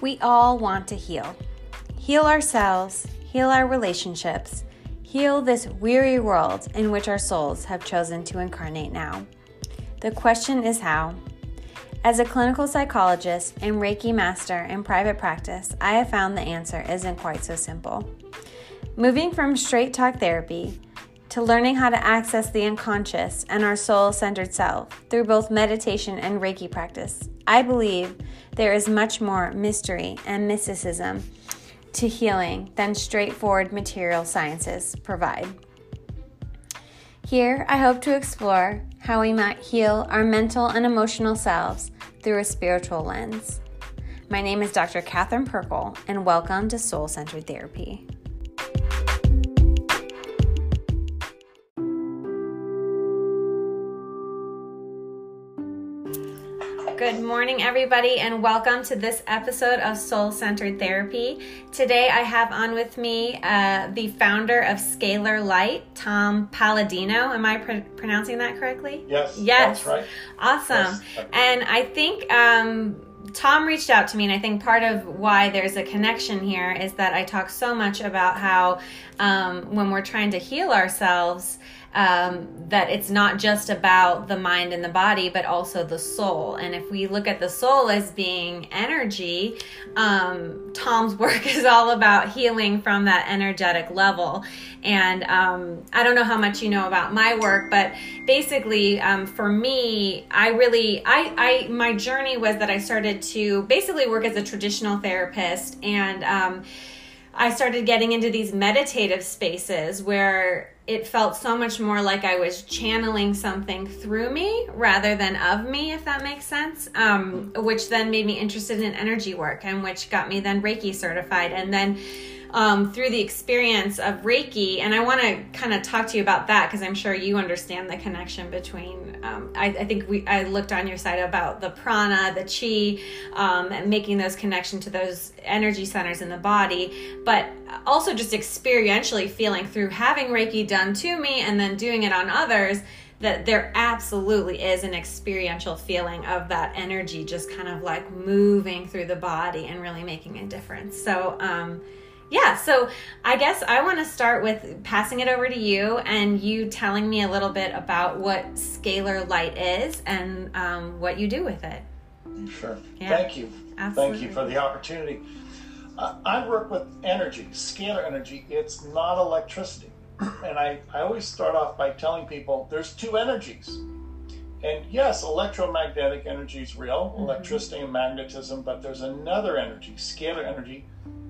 We all want to heal. Heal ourselves, heal our relationships, heal this weary world in which our souls have chosen to incarnate now. The question is how. As a clinical psychologist and Reiki master in private practice, I have found the answer isn't quite so simple. Moving from straight talk therapy to learning how to access the unconscious and our soul centered self through both meditation and Reiki practice, I believe there is much more mystery and mysticism to healing than straightforward material sciences provide. Here, I hope to explore how we might heal our mental and emotional selves through a spiritual lens. My name is Dr. Catherine Perkle, and welcome to Soul Centered Therapy. Good morning, everybody, and welcome to this episode of Soul Centered Therapy. Today, I have on with me uh, the founder of Scalar Light, Tom Paladino. Am I pr- pronouncing that correctly? Yes. Yes. That's right. Awesome. Yes. And I think um, Tom reached out to me, and I think part of why there's a connection here is that I talk so much about how um, when we're trying to heal ourselves, um, that it's not just about the mind and the body, but also the soul. And if we look at the soul as being energy, um, Tom's work is all about healing from that energetic level. And um, I don't know how much you know about my work, but basically, um, for me, I really, I, I, my journey was that I started to basically work as a traditional therapist and. Um, I started getting into these meditative spaces where it felt so much more like I was channeling something through me rather than of me, if that makes sense. Um, which then made me interested in energy work and which got me then Reiki certified. And then um, through the experience of Reiki, and I want to kind of talk to you about that because I'm sure you understand the connection between. Um, I, I, think we I looked on your site about the prana, the chi, um, and making those connection to those energy centers in the body, but also just experientially feeling through having Reiki done to me and then doing it on others that there absolutely is an experiential feeling of that energy just kind of like moving through the body and really making a difference. So, um, yeah, so I guess I want to start with passing it over to you and you telling me a little bit about what scalar light is and um, what you do with it. Sure. Yeah, Thank you. absolutely. Thank you for the opportunity. Uh, I work with energy, scalar energy. It's not electricity. And I, I always start off by telling people there's two energies. And yes, electromagnetic energy is real, Mm-hmm. electricity and magnetism, but there's another energy, scalar energy,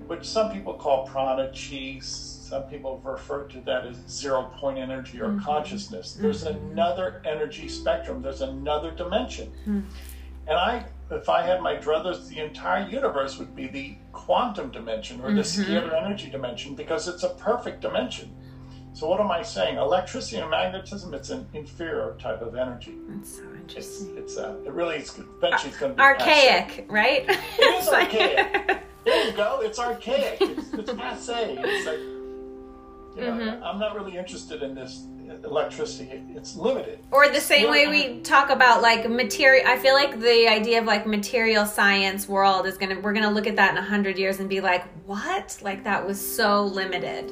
which some people call prana, chi, some people refer to that as zero point energy or Mhm. consciousness. There's Mhm. another energy spectrum, there's another dimension. Hmm. And I, if I had my druthers, the entire universe would be the quantum dimension or the Mhm. scalar energy dimension because it's a perfect dimension. So what am I saying? Electricity and magnetism, it's an inferior type of energy. That's so It's, interesting. it's uh, it really is eventually it's going to be Archaic, right? It is archaic. There you go. It's archaic. It's, it's passe. It's like, you know, Mhm. I'm not really interested in this electricity. It's limited. or the same way we talk about like material i feel like the idea of like material science world is gonna we're gonna look at that in a hundred years and be like what like that was so limited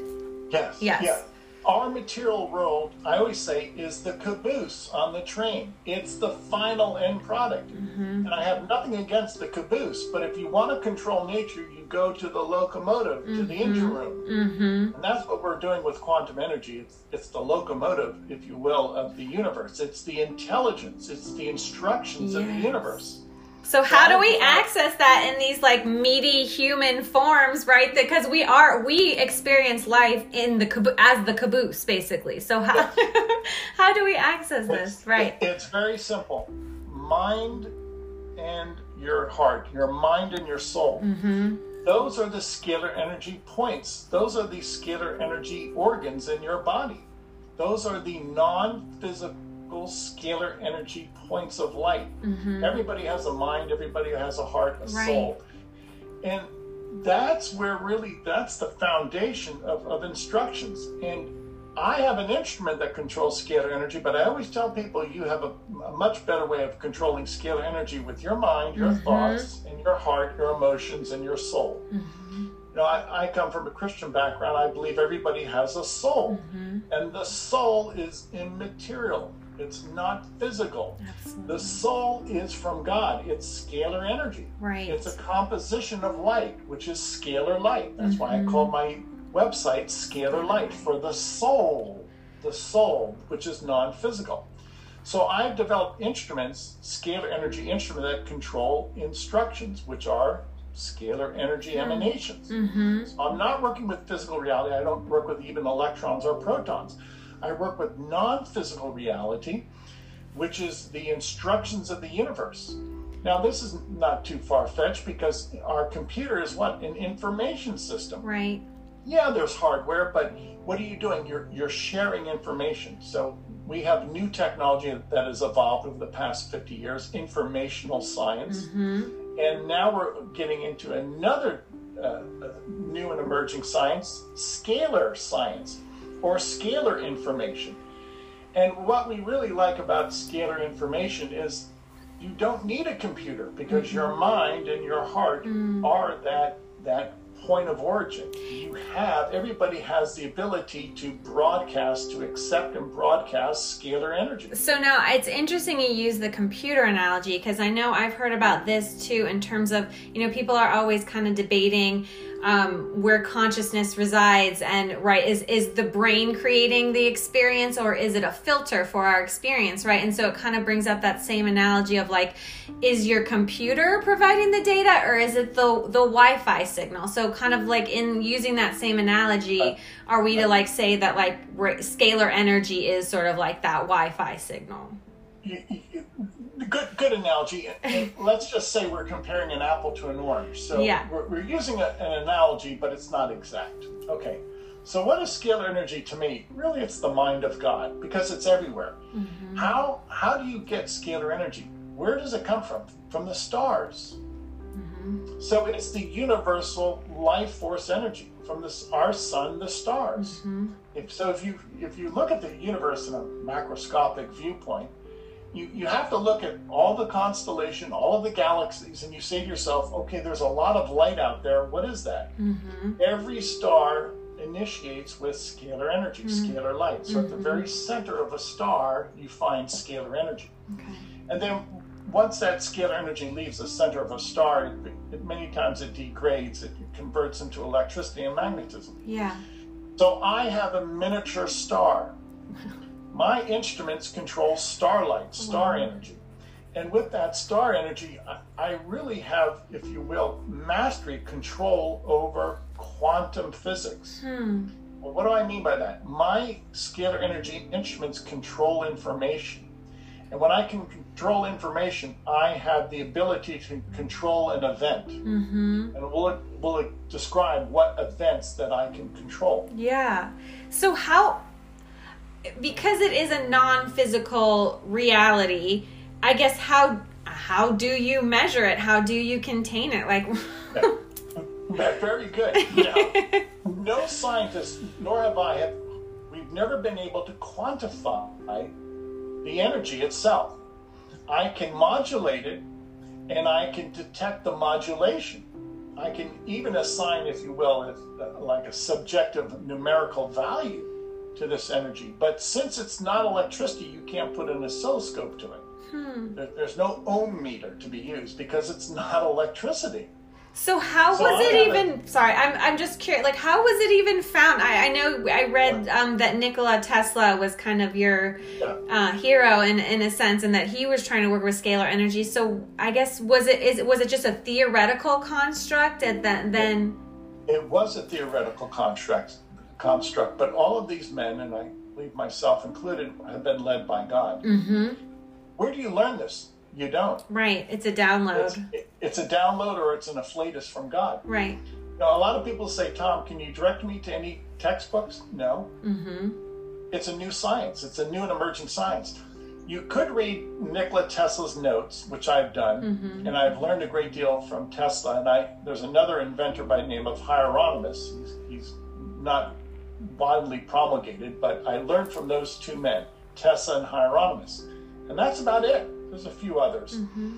Yes. Yes. Yeah. Our material world, I always say, is the caboose on the train. It's the final end product. mm-hmm. And I have nothing against the caboose, but if you want to control nature, you go to the locomotive, to the engine room. Mm-hmm. And that's what we're doing with quantum energy. It's, it's the locomotive, if you will, of the universe. It's the intelligence, it's the instructions of the universe. So how do we access that in these like meaty human forms right because we are we experience life in the as the caboose basically so how how do we access this It's- right it- it's very simple. Mind and your heart, your mind and your soul. mm-hmm. Those are the scalar energy points. Those are the scalar energy organs in your body. Those are the non physical scalar energy points of light. Mm-hmm. Everybody has a mind, everybody has a heart, a Right. soul. And that's where really that's the foundation of, of instructions. And I have an instrument that controls scalar energy, but I always tell people you have a, a much better way of controlling scalar energy with your mind, your Mhm. thoughts, and your heart, your emotions, and your soul. Mhm. You know, I, I come from a Christian background. I believe everybody has a soul, Mhm. and the soul is immaterial. It's not physical. Absolutely. The soul is from God. It's scalar energy. right. It's a composition of light, which is scalar light. That's why I Mhm. call my website Scalar Light for the soul, the soul, which is non physical. So I've developed instruments, scalar energy instruments that control instructions, which are scalar energy emanations. Mm-hmm. I'm not working with physical reality. I don't work with even electrons or protons. I work with non physical reality, which is the instructions of the universe. Now, this is not too far fetched because our computer is what? An information system. Right. Yeah, there's hardware, but what are you doing? You're, you're sharing information. So we have new technology that has evolved over the past 50 years, informational science. Mm-hmm. And now we're getting into another uh, uh, new and emerging science, scalar science, or scalar information. And what we really like about scalar information is you don't need a computer because your mind and your heart Mm. are that that point of origin. You have everybody has the ability to broadcast, to accept and broadcast scalar energy. So now it's interesting you use the computer analogy because I know I've heard about this too in terms of, you know, people are always kind of debating um, where consciousness resides and right is is the brain creating the experience or is it a filter for our experience right? And so it kind of brings up that same analogy of like is your computer providing the data or is it the the wi-fi signal? So kind of like in using that same analogy are we to like say that like scalar energy is sort of like that wi-fi signal Good, good analogy. And let's just say we're comparing an apple to an orange. So Yeah. we're, we're using a, an analogy, but it's not exact. Okay. So what is scalar energy to me? Really, it's the mind of God because it's everywhere. Mm-hmm. How how do you get scalar energy? Where does it come from? From the stars. Mm-hmm. So it's the universal life force energy from this our sun, the stars. Mm-hmm. If, so if you if you look at the universe in a macroscopic viewpoint, you, you have to look at all the constellation, all of the galaxies, and you say to yourself, okay, there's a lot of light out there. What is that? mm-hmm. Every star initiates with scalar energy, scalar light. So at the very center of a star, you find scalar energy. okay And then once that scalar energy leaves the center of a star, it, it, many times it degrades, it converts into electricity and magnetism. yeah So I have a miniature star. My instruments control starlight, star Wow. energy. And with that star energy, I, really have, if you will, mastery, control over quantum physics. hmm Well, what do I mean by that? My scalar energy instruments control information. And when I can control information, I have the ability to control an event. mm-hmm And we'll, we'll it describe what events that I can control. Yeah. So how because it is a non-physical reality, I guess how how do you measure it? How do you contain it? Like very good. Now, no scientist, nor have I, have, we've never been able to quantify the energy itself. I can modulate it and I can detect the modulation. I can even assign, if you will, if, uh, like a subjective numerical value to this energy. But since it's not electricity, you can't put an oscilloscope to it. hmm. There, there's no ohm meter to be used because it's not electricity. So how So was I it even sorry, I'm I'm just curious like how was it even found? I, I know I read um, that Nikola Tesla was kind of your Yeah. uh, hero in in a sense and that he was trying to work with scalar energy. So I guess was it is was it just a theoretical construct and then then It was a theoretical construct, construct, but all of these men, and I believe myself included, have been led by God. Mhm. Where do you learn this? You don't. Right, it's a It's, download. it- it's a download or it's an afflatus from God. Right. Now, a lot of people say, Tom, can you direct me to any textbooks? No. Mhm. It's a new science, it's a new and emerging science. You could read Nikola Tesla's notes, which I've done, Mhm. and I've learned a great deal from Tesla. And I there's another inventor by the name of Hieronymus. He's, he's not widely promulgated, but I learned from those two men, Tesla and Hieronymus. And that's about it. There's a few others. Mm-hmm.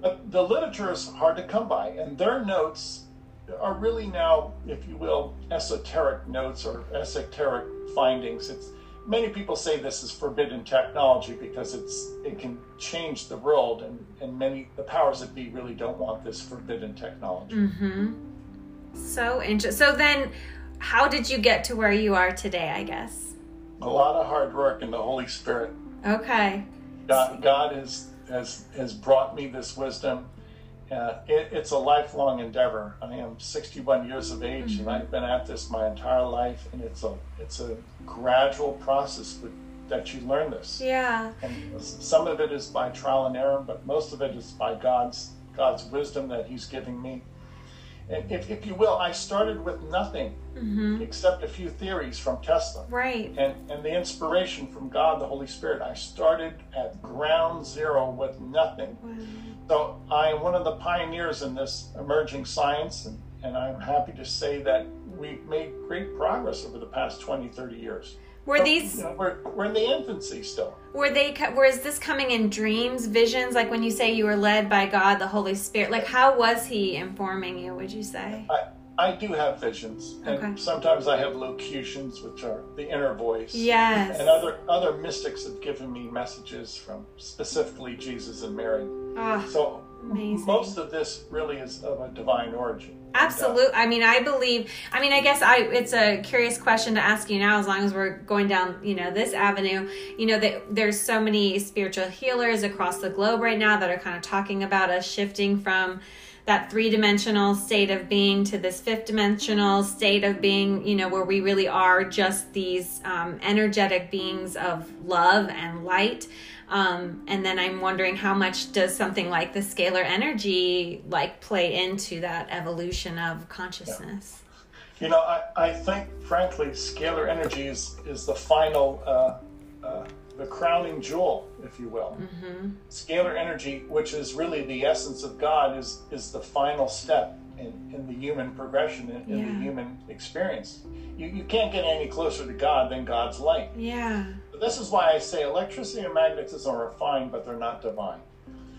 But the literature is hard to come by, and their notes are really now, if you will, esoteric notes or esoteric findings. It's many people say this is forbidden technology because it's it can change the world, and and many the powers that be really don't want this forbidden technology. Mm-hmm. So interesting. So then, how did you get to where you are today? I guess. A lot of hard work and the Holy Spirit. Okay. God, God is, has has brought me this wisdom. Uh, it, it's a lifelong endeavor. I am 61 years of age, and I've been at this my entire life, and it's a it's a gradual process with, that you learn this. Yeah. And some of it is by trial and error, but most of it is by God's God's wisdom that He's giving me. And if, if you will, I started with nothing Mm-hmm. except a few theories from Tesla Right. and, and the inspiration from God, the Holy Spirit. I started at ground zero with nothing. Wow. So I am one of the pioneers in this emerging science, and, and I'm happy to say that we've made great progress over the past 20, 30 years. Were But, these? You know, we're, we're in the infancy still. Were they? Was this coming in dreams, visions? Like when you say you were led by God, the Holy Spirit. Like how was He informing you? Would you say? I, I do have visions, and Okay. sometimes I have locutions, which are the inner voice. Yes. And other other mystics have given me messages from specifically Jesus and Mary. Oh, So Amazing. most of this really is of a divine origin. Absolutely. I mean, I believe. I mean, I guess I. It's a curious question to ask you now. As long as we're going down, you know, this avenue. You know that there's so many spiritual healers across the globe right now that are kind of talking about us shifting from that three dimensional state of being to this fifth dimensional state of being, you know, where we really are just these um, energetic beings of love and light. Um, and then I'm wondering how much does something like the scalar energy like play into that evolution of consciousness? You know, I, I think, frankly, scalar energy is, is the final, uh, uh, the crowning jewel, if you will. Mm-hmm. Scalar energy, which is really the essence of God, is, is the final step in, in the human progression, in, in Yeah. the human experience. You, you can't get any closer to God than God's light. Yeah, But this is why I say electricity and magnetism are refined, but they're not divine.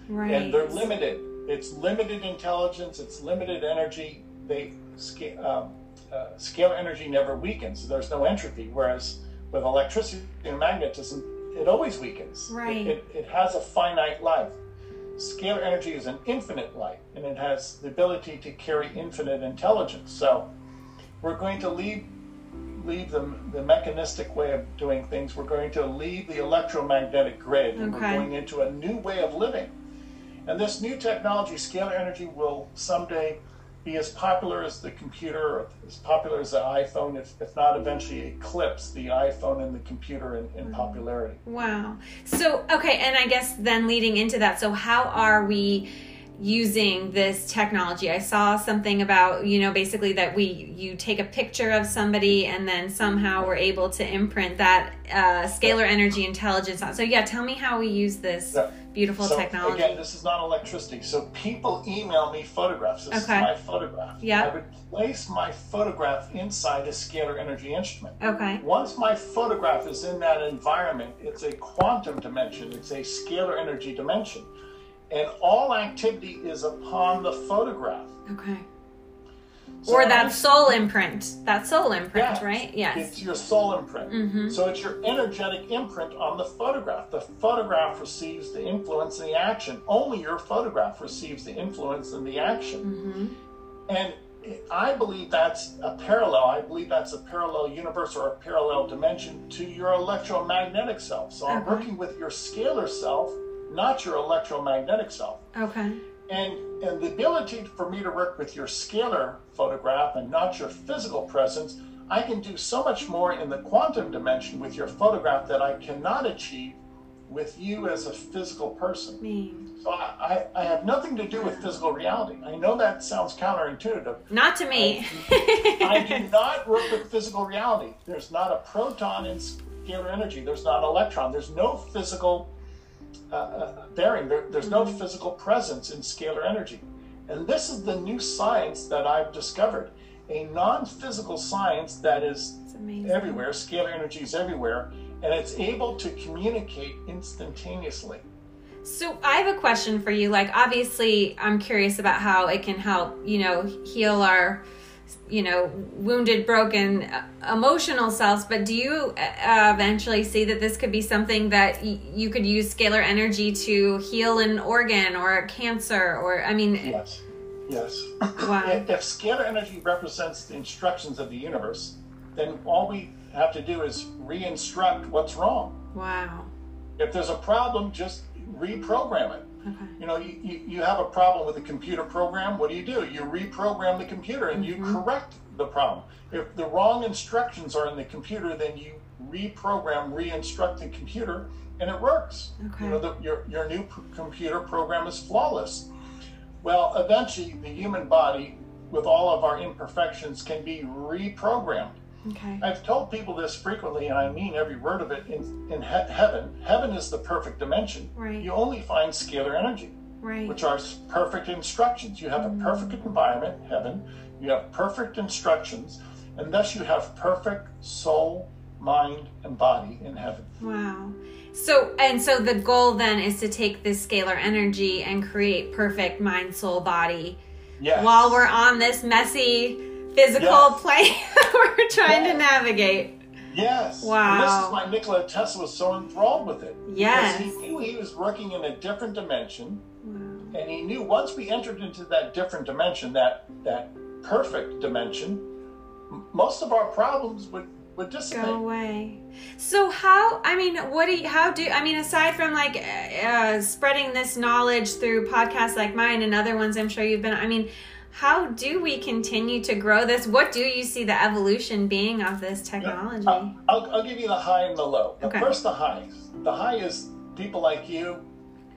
right. and they're limited. It's limited intelligence. It's limited energy. They scale, um, uh, scalar energy never weakens. There's no entropy. Whereas with electricity and magnetism, it always weakens. It- Right. It, it, has a finite life. Scalar energy is an infinite light, and it has the ability to carry infinite intelligence. So we're going to leave leave the, the mechanistic way of doing things. We're going to leave the electromagnetic grid, and we're going into a new way of living. And this new technology, scalar energy, will someday be as popular as the computer, as popular as the iPhone, if, if not eventually eclipse the iPhone and the computer in, in popularity. Wow. So, okay, and I guess then leading into that, so how are we using this technology? I saw something about, you know, basically that we you take a picture of somebody and then somehow we're able to imprint that uh, scalar energy intelligence on. So, yeah, tell me how we use this beautiful so technology. again, this is not electricity. So people email me photographs. This Okay. is my photograph. Yeah. I would place my photograph inside a scalar energy instrument. okay. Once my photograph is in that environment, it's a quantum dimension, it's a scalar energy dimension. And all activity is upon the photograph. Okay. So or that soul imprint. That soul imprint, Yeah. right? Yes. It's your soul imprint. Mhm. So it's your energetic imprint on the photograph. The photograph receives the influence and the action. Only your photograph receives the influence and the action. Mhm. And I believe that's a parallel. I believe that's a parallel universe or a parallel dimension to your electromagnetic self. So I'm working with your scalar self, not your electromagnetic self. Okay. And and the ability for me to work with your scalar photograph and not your physical presence, I can do so much more in the quantum dimension with your photograph that I cannot achieve with you as a physical person. Me. So I, I, I have nothing to do with physical reality. I know that sounds counterintuitive. Not to me. I do not work with physical reality. There's not a proton in scalar energy. There's not an electron. There's no physical uh, uh, bearing. There, there's no physical presence in scalar energy. And this is the new science that I've discovered. a non-physical science that is everywhere. Scalar energy is everywhere, and it's able to communicate instantaneously. So I have a question for you. Like, obviously, I'm curious about how it can help, you know, heal our, you know, wounded, broken emotional selves. But do you uh, eventually see that this could be something that y- you could use scalar energy to heal an organ or a cancer? Or, I mean, Yes, yes. wow. If, if scalar energy represents the instructions of the universe, then all we have to do is re-instruct what's wrong. Wow. If there's a problem, just reprogram it. Okay. You know, you, you, you have a problem with a computer program, what do you do? You reprogram the computer and you mm-hmm. correct the problem. If the wrong instructions are in the computer, then you reprogram, re-instruct the computer, and it works. Okay. You know, the, your, your new p- computer program is flawless. Well, eventually, the human body, with all of our imperfections, can be reprogrammed. Okay. I've told people this frequently, and I mean every word of it. In, in he- heaven, heaven is the perfect dimension. Right. You only find scalar energy, Right. which are perfect instructions. You have a mm. perfect environment, heaven. You have perfect instructions, and thus you have perfect soul, mind, and body in heaven. Wow. So and so the goal then is to take this scalar energy and create perfect mind, soul, body Yes. while we're on this messy physical Yes. plane we're trying to navigate. Yes. Wow. And this is why Nikola Tesla was so enthralled with it. Yes. Because he knew he was working in a different dimension. Wow. and he knew once we entered into that different dimension, that that perfect dimension, m- most of our problems would would dissipate. Go away. So how? I mean, what do you? How do? I mean, aside from like uh, spreading this knowledge through podcasts like mine and other ones, I'm sure you've been. I mean, how do we continue to grow this? What do you see the evolution being of this technology? Uh, I'll, I'll give you the high and the low. Okay. First, the highs. The high is people like you,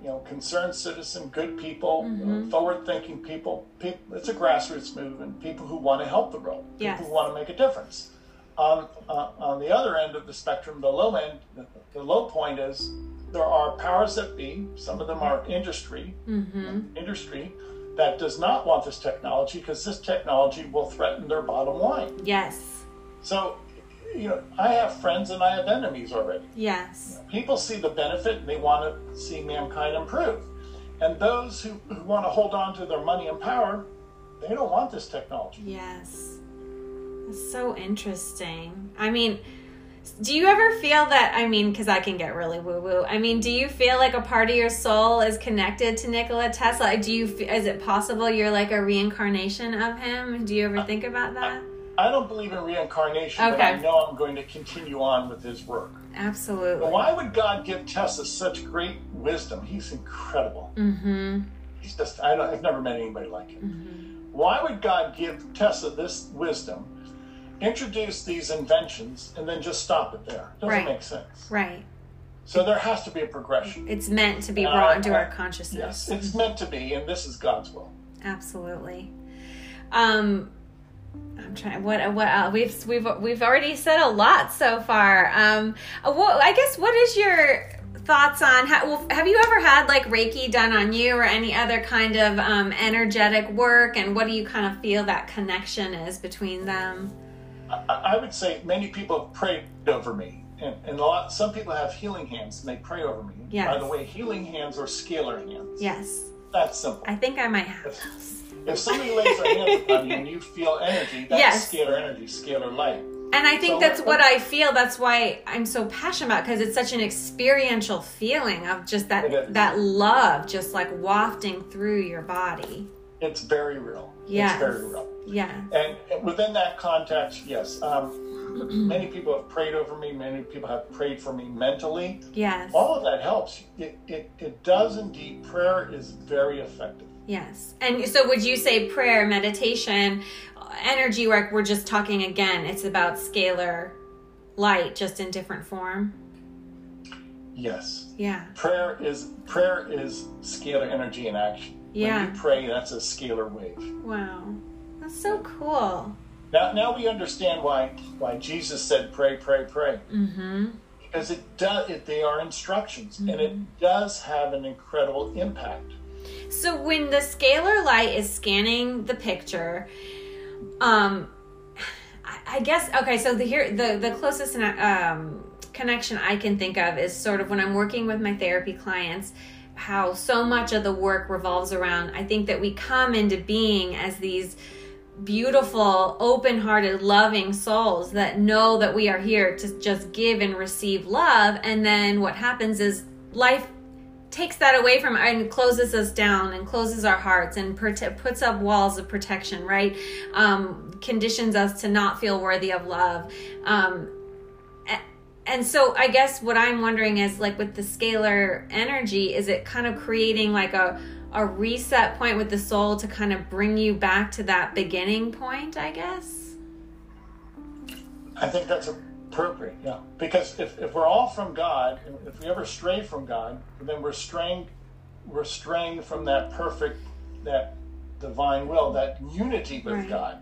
you know, concerned citizen, good people, Mm-hmm. forward-thinking people. people. It's a grassroots movement. People who want to help the world. People Yes. who want to make a difference. On uh, on the other end of the spectrum, the low end, the, the low point is there are powers that be. Some of them are industry, Mm-hmm. industry that does not want this technology because this technology will threaten their bottom line. Yes. So, you know, I have friends and I have enemies already. Yes. People see the benefit and they want to see mankind improve. And those who, who want to hold on to their money and power, they don't want this technology. Yes. That's so interesting. I mean, do you ever feel that? I mean, because I can get really woo woo. I mean, do you feel like a part of your soul is connected to Nikola Tesla? Do you? Is it possible you're like a reincarnation of him? Do you ever think about that? I don't believe in reincarnation, but I know I'm going to continue on with his work. Absolutely. But why would God give Tesla such great wisdom? He's incredible. Mm-hmm. He's just, I don't, I've never met anybody like him. Why would God give Tesla this wisdom, introduce these inventions, and then just stop it there? Doesn't Right. make sense. Right. So there has to be a progression. It's meant to be Uh, brought into uh, our consciousness. Yes, it's meant to be, and this is God's will. Absolutely. Um, I'm trying. What? What? Uh, we've we've we've already said a lot so far. Um, uh, what? I guess. What is your thoughts on? How, well, have you ever had like Reiki done on you or any other kind of um, energetic work? And what do you kind of feel that connection is between them? I, I would say many people have prayed over me, and, and a lot. Some people have healing hands, and they pray over me. Yes. By the way, healing hands are scalar hands. Yes, That's simple. I think I might have those. If somebody lays their hands upon you and you feel energy, that's Yes. scalar energy, scalar light. And I think So that's what- I feel. That's why I'm so passionate about because it's such an experiential feeling of just that that love just like wafting through your body. It's very real. Yes. It's very real. Yeah. And within that context, yes, um, many people have prayed over me. Many people have prayed for me mentally. Yes. All of that helps. It, it, it does indeed. Prayer is very effective. Yes. And so would you say prayer, meditation, energy work, we're just talking again, it's about scalar light just in different form? Yes. Yeah. Prayer is prayer is scalar energy in action. Yeah. When you pray, that's a scalar wave. Wow. That's so cool. Now, now we understand why why Jesus said, "Pray, pray, pray," Mhm. because it does. It, they are instructions, and Mm-hmm. it does have an incredible impact. So when the scalar light is scanning the picture, um, I guess okay. So the here the the closest um, connection I can think of is sort of when I'm working with my therapy clients. How so much of the work revolves around. I think that we come into being as these beautiful, open hearted, loving souls that know that we are here to just give and receive love. And then what happens is life takes that away from and closes us down and closes our hearts and puts up walls of protection, right? Um, conditions us to not feel worthy of love. Um, and so I guess what I'm wondering is like with the scalar energy, is it kind of creating like a a reset point with the soul to kind of bring you back to that beginning point, I guess? I think that's appropriate, yeah. Because if, if we're all from God, if we ever stray from God, then we're straying, we're straying from that perfect, that divine will, that unity with right. God.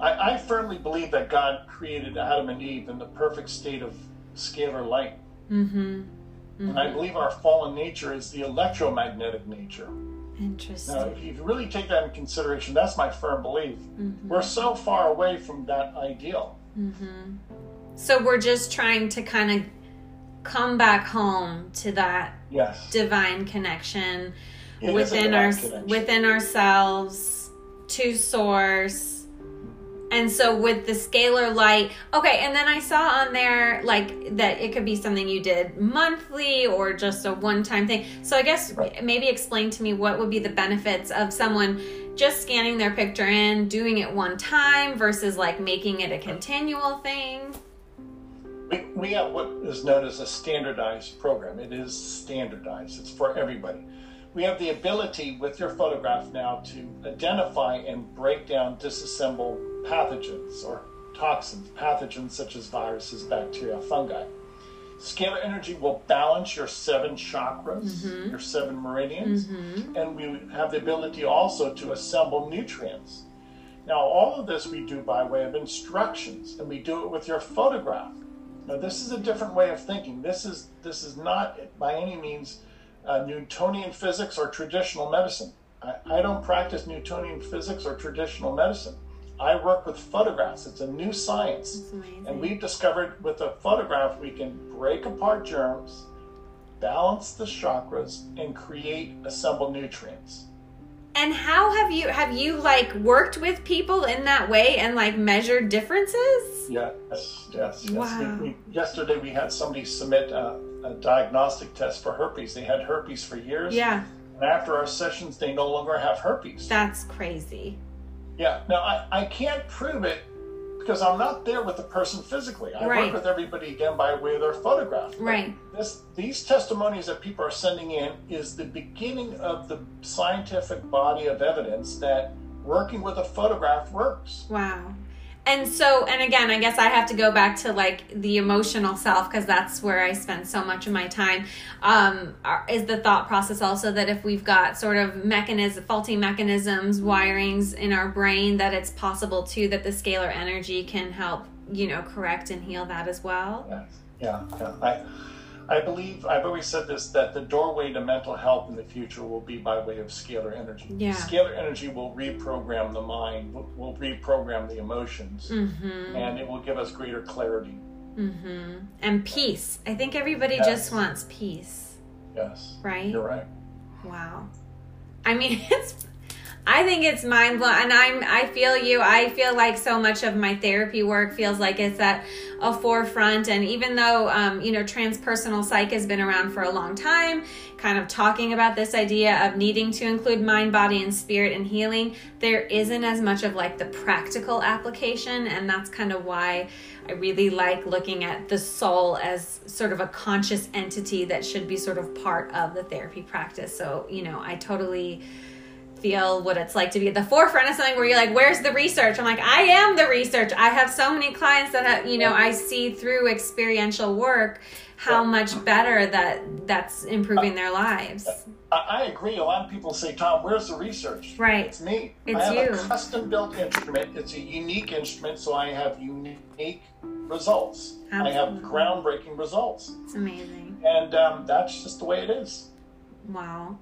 I, I firmly believe that God created Adam and Eve in the perfect state of scalar light. Mm-hmm. Mm-hmm. And I believe our fallen nature is the electromagnetic nature. Interesting. Now, if you really take that in consideration, that's my firm belief. Mm-hmm. We're so far away from that ideal. Mm-hmm. So we're just trying to kind of come back home to that yes. divine connection it within our connection. within ourselves to source and so with the scalar light, okay, and then I saw on there like that it could be something you did monthly or just a one time thing. So I guess maybe explain to me what would be the benefits of someone just scanning their picture in, doing it one time versus like making it a continual thing. We, we have what is known as a standardized program. It is standardized, it's for everybody we have the ability with your photograph now to identify and break down, disassemble pathogens or toxins, pathogens such as viruses, bacteria, fungi. Scalar energy will balance your seven chakras, mm-hmm. your seven meridians, mm-hmm. and we have the ability also to assemble nutrients. Now, all of this we do by way of instructions, and we do it with your photograph. Now, this is a different way of thinking. This is this is not by any means uh, Newtonian physics or traditional medicine. I, I don't practice Newtonian physics or traditional medicine. I work with photographs. It's a new science. And we've discovered with a photograph we can break apart germs, balance the chakras, and create assemble nutrients. And how have you have you like worked with people in that way and like measured differences? Yes, yes, yes. Wow. We, we, yesterday we had somebody submit a, a diagnostic test for herpes. They had herpes for years. Yeah. And after our sessions, they no longer have herpes. That's crazy. Yeah. Now, I, I can't prove it because I'm not there with the person physically. I right. work with everybody again by way of their photograph. Right. This, these testimonies that people are sending in is the beginning of the scientific body of evidence that working with a photograph works. Wow and so and again i guess i have to go back to like the emotional self because that's where i spend so much of my time. Um, is the thought process also that if we've got sort of mechanism faulty mechanisms wirings in our brain that it's possible too that the scalar energy can help you know correct and heal that as well? Yes. yeah yeah. I, I believe I've always said this that the doorway to mental health in the future will be by way of scalar energy. Yeah. Scalar energy will reprogram the mind, will, will reprogram the emotions, mm-hmm. and it will give us greater clarity. Mm-hmm. And peace. I think everybody yes. just wants peace. Yes. Right? You're right. Wow. I mean, it's I think it's mind blowing, and I'm I feel you. I feel like so much of my therapy work feels like it's at a forefront. And even though um, you know transpersonal psych has been around for a long time, kind of talking about this idea of needing to include mind, body, and spirit in healing, there isn't as much of like the practical application, and that's kind of why I really like looking at the soul as sort of a conscious entity that should be sort of part of the therapy practice. So you know, I totally feel what it's like to be at the forefront of something where you're like, where's the research? I'm like, I am the research. I have so many clients that have, you know, I see through experiential work how much better that that's improving their lives. I agree. A lot of people say, Tom, where's the research? Right. It's me. It's I have you. a custom built instrument. It's a unique instrument, so I have unique results. Absolutely. I have groundbreaking results. It's amazing. And um, that's just the way it is. Wow.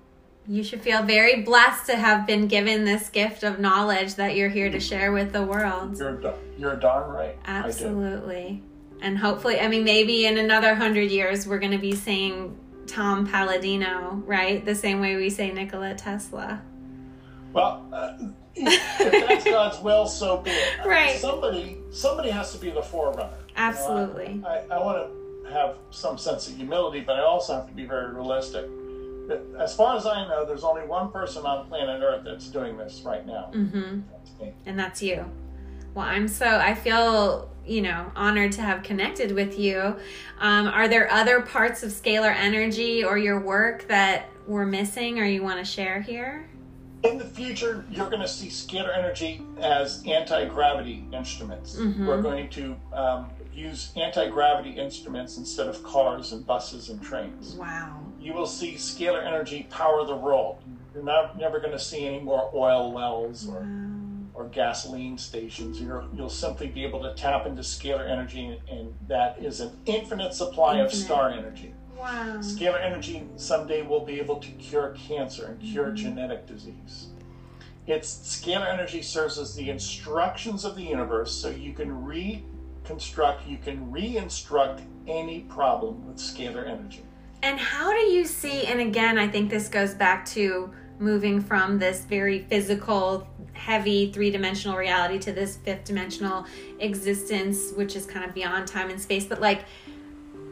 You should feel very blessed to have been given this gift of knowledge that you're here to share with the world. You're you're darn right. Absolutely. And hopefully, I mean, maybe in another hundred years, we're going to be saying Tom Paladino, right? The same way we say Nikola Tesla. Well, uh, if that's God's will, so be it. Right. Somebody, somebody has to be the forerunner. Absolutely. You know, I, I, I want to have some sense of humility, but I also have to be very realistic. As far as I know, there's only one person on planet Earth that's doing this right now. Mm-hmm. That's and that's you. Well, I'm so I feel you know honored to have connected with you. Um, are there other parts of scalar energy or your work that we're missing or you want to share here? in the future, you're going to see scalar energy as anti gravity instruments. Mm-hmm. We're going to um, use anti gravity instruments instead of cars and buses and trains. Wow. You will see scalar energy power the world. You're not, never going to see any more oil wells or, wow. or gasoline stations. you will simply be able to tap into scalar energy, and, and that is an infinite supply infinite. of star energy. Wow. Scalar energy someday will be able to cure cancer and cure mm-hmm. genetic disease. It's scalar energy serves as the instructions of the universe so you can reconstruct, you can re-instruct any problem with scalar energy. And how do you see, and again, I think this goes back to moving from this very physical, heavy three dimensional reality to this fifth dimensional existence, which is kind of beyond time and space. But like,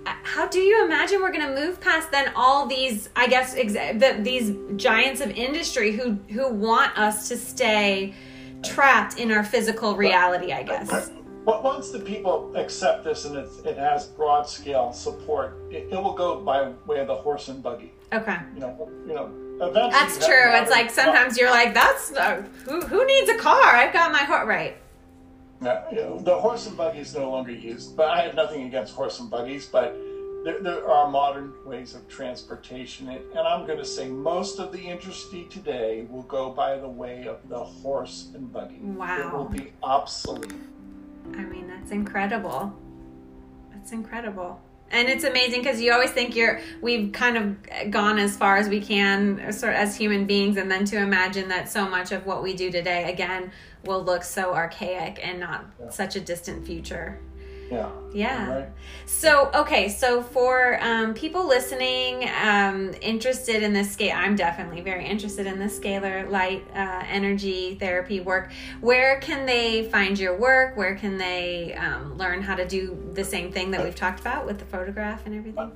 uh, how do you imagine we're going to move past then all these i guess the, these giants of industry who who want us to stay trapped in our physical reality i guess but once the people accept this and it has broad scale support it, it, will go by way of the horse and buggy okay you know you know that's true it's like sometimes you're like that's uh, who, who needs a car i've got my horse right now, you know, the horse and buggy is no longer used, but I have nothing against horse and buggies, but there, there are modern ways of transportation. And I'm going to say most of the industry today will go by the way of the horse and buggy. Wow. It will be obsolete. I mean, that's incredible. That's incredible and it's amazing because you always think you're we've kind of gone as far as we can sort of as human beings and then to imagine that so much of what we do today again will look so archaic and not yeah. such a distant future yeah. Yeah. Right. So, okay, so for um, people listening, um, interested in this scale, I'm definitely very interested in the scalar light uh, energy therapy work. Where can they find your work? Where can they um, learn how to do the same thing that we've talked about with the photograph and everything?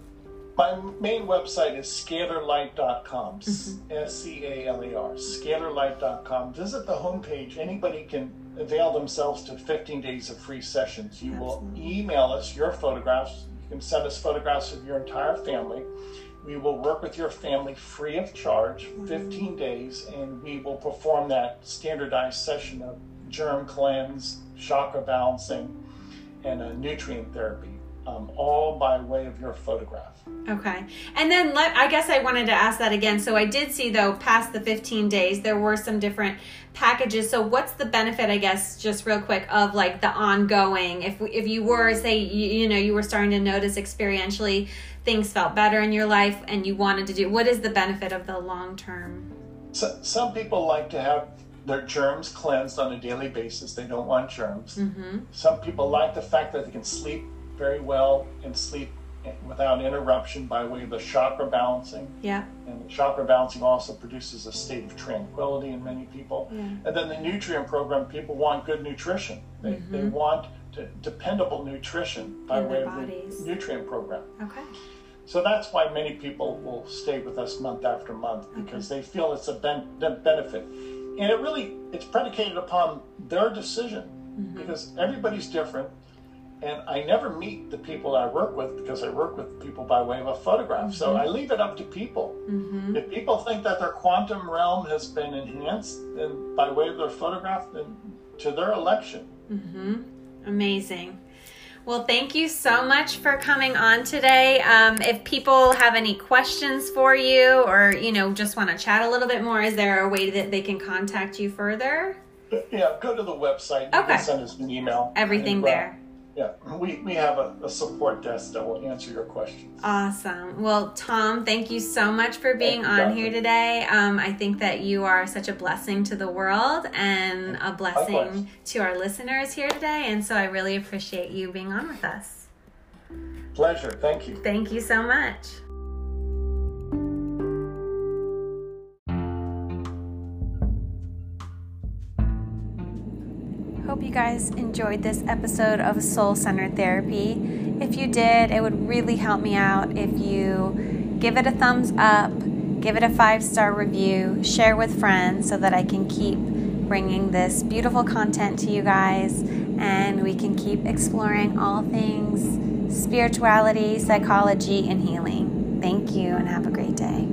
My main website is scalarlight.com, mm-hmm. S C A L A R, scalarlight.com. Visit the homepage. Anybody can avail themselves to 15 days of free sessions. You Absolutely. will email us your photographs. You can send us photographs of your entire family. We will work with your family free of charge, 15 days, and we will perform that standardized session of germ cleanse, chakra balancing, and a nutrient therapy um, all by way of your photograph. Okay. And then let I guess I wanted to ask that again. So I did see though past the 15 days there were some different packages. So what's the benefit I guess just real quick of like the ongoing if if you were say you, you know you were starting to notice experientially things felt better in your life and you wanted to do what is the benefit of the long term? So, some people like to have their germs cleansed on a daily basis. They don't want germs. Mm-hmm. Some people like the fact that they can sleep very well and sleep without interruption by way of the chakra balancing. Yeah. And the chakra balancing also produces a state of tranquility in many people. Yeah. And then the nutrient program, people want good nutrition. They, mm-hmm. they want to, dependable nutrition by in way of the nutrient program. Okay. So that's why many people will stay with us month after month because okay. they feel it's a ben- benefit. And it really it's predicated upon their decision mm-hmm. because everybody's different and I never meet the people I work with because I work with people by way of a photograph. Mm-hmm. So I leave it up to people. Mm-hmm. If people think that their quantum realm has been enhanced then by way of their photograph, then to their election. Mm-hmm. Amazing. Well, thank you so much for coming on today. Um, if people have any questions for you or, you know, just want to chat a little bit more, is there a way that they can contact you further? Yeah, go to the website. You okay. can send us an email. Everything and, uh, there yeah, we, we have a, a, support desk that will answer your questions. Awesome. Well, Tom, thank you so much for being on here today. Um, I think that you are such a blessing to the world and a blessing Likewise. to our listeners here today. And so I really appreciate you being on with us. Pleasure. Thank you. Thank you so much. You guys enjoyed this episode of Soul Centered Therapy. If you did, it would really help me out if you give it a thumbs up, give it a five star review, share with friends so that I can keep bringing this beautiful content to you guys and we can keep exploring all things spirituality, psychology, and healing. Thank you and have a great day.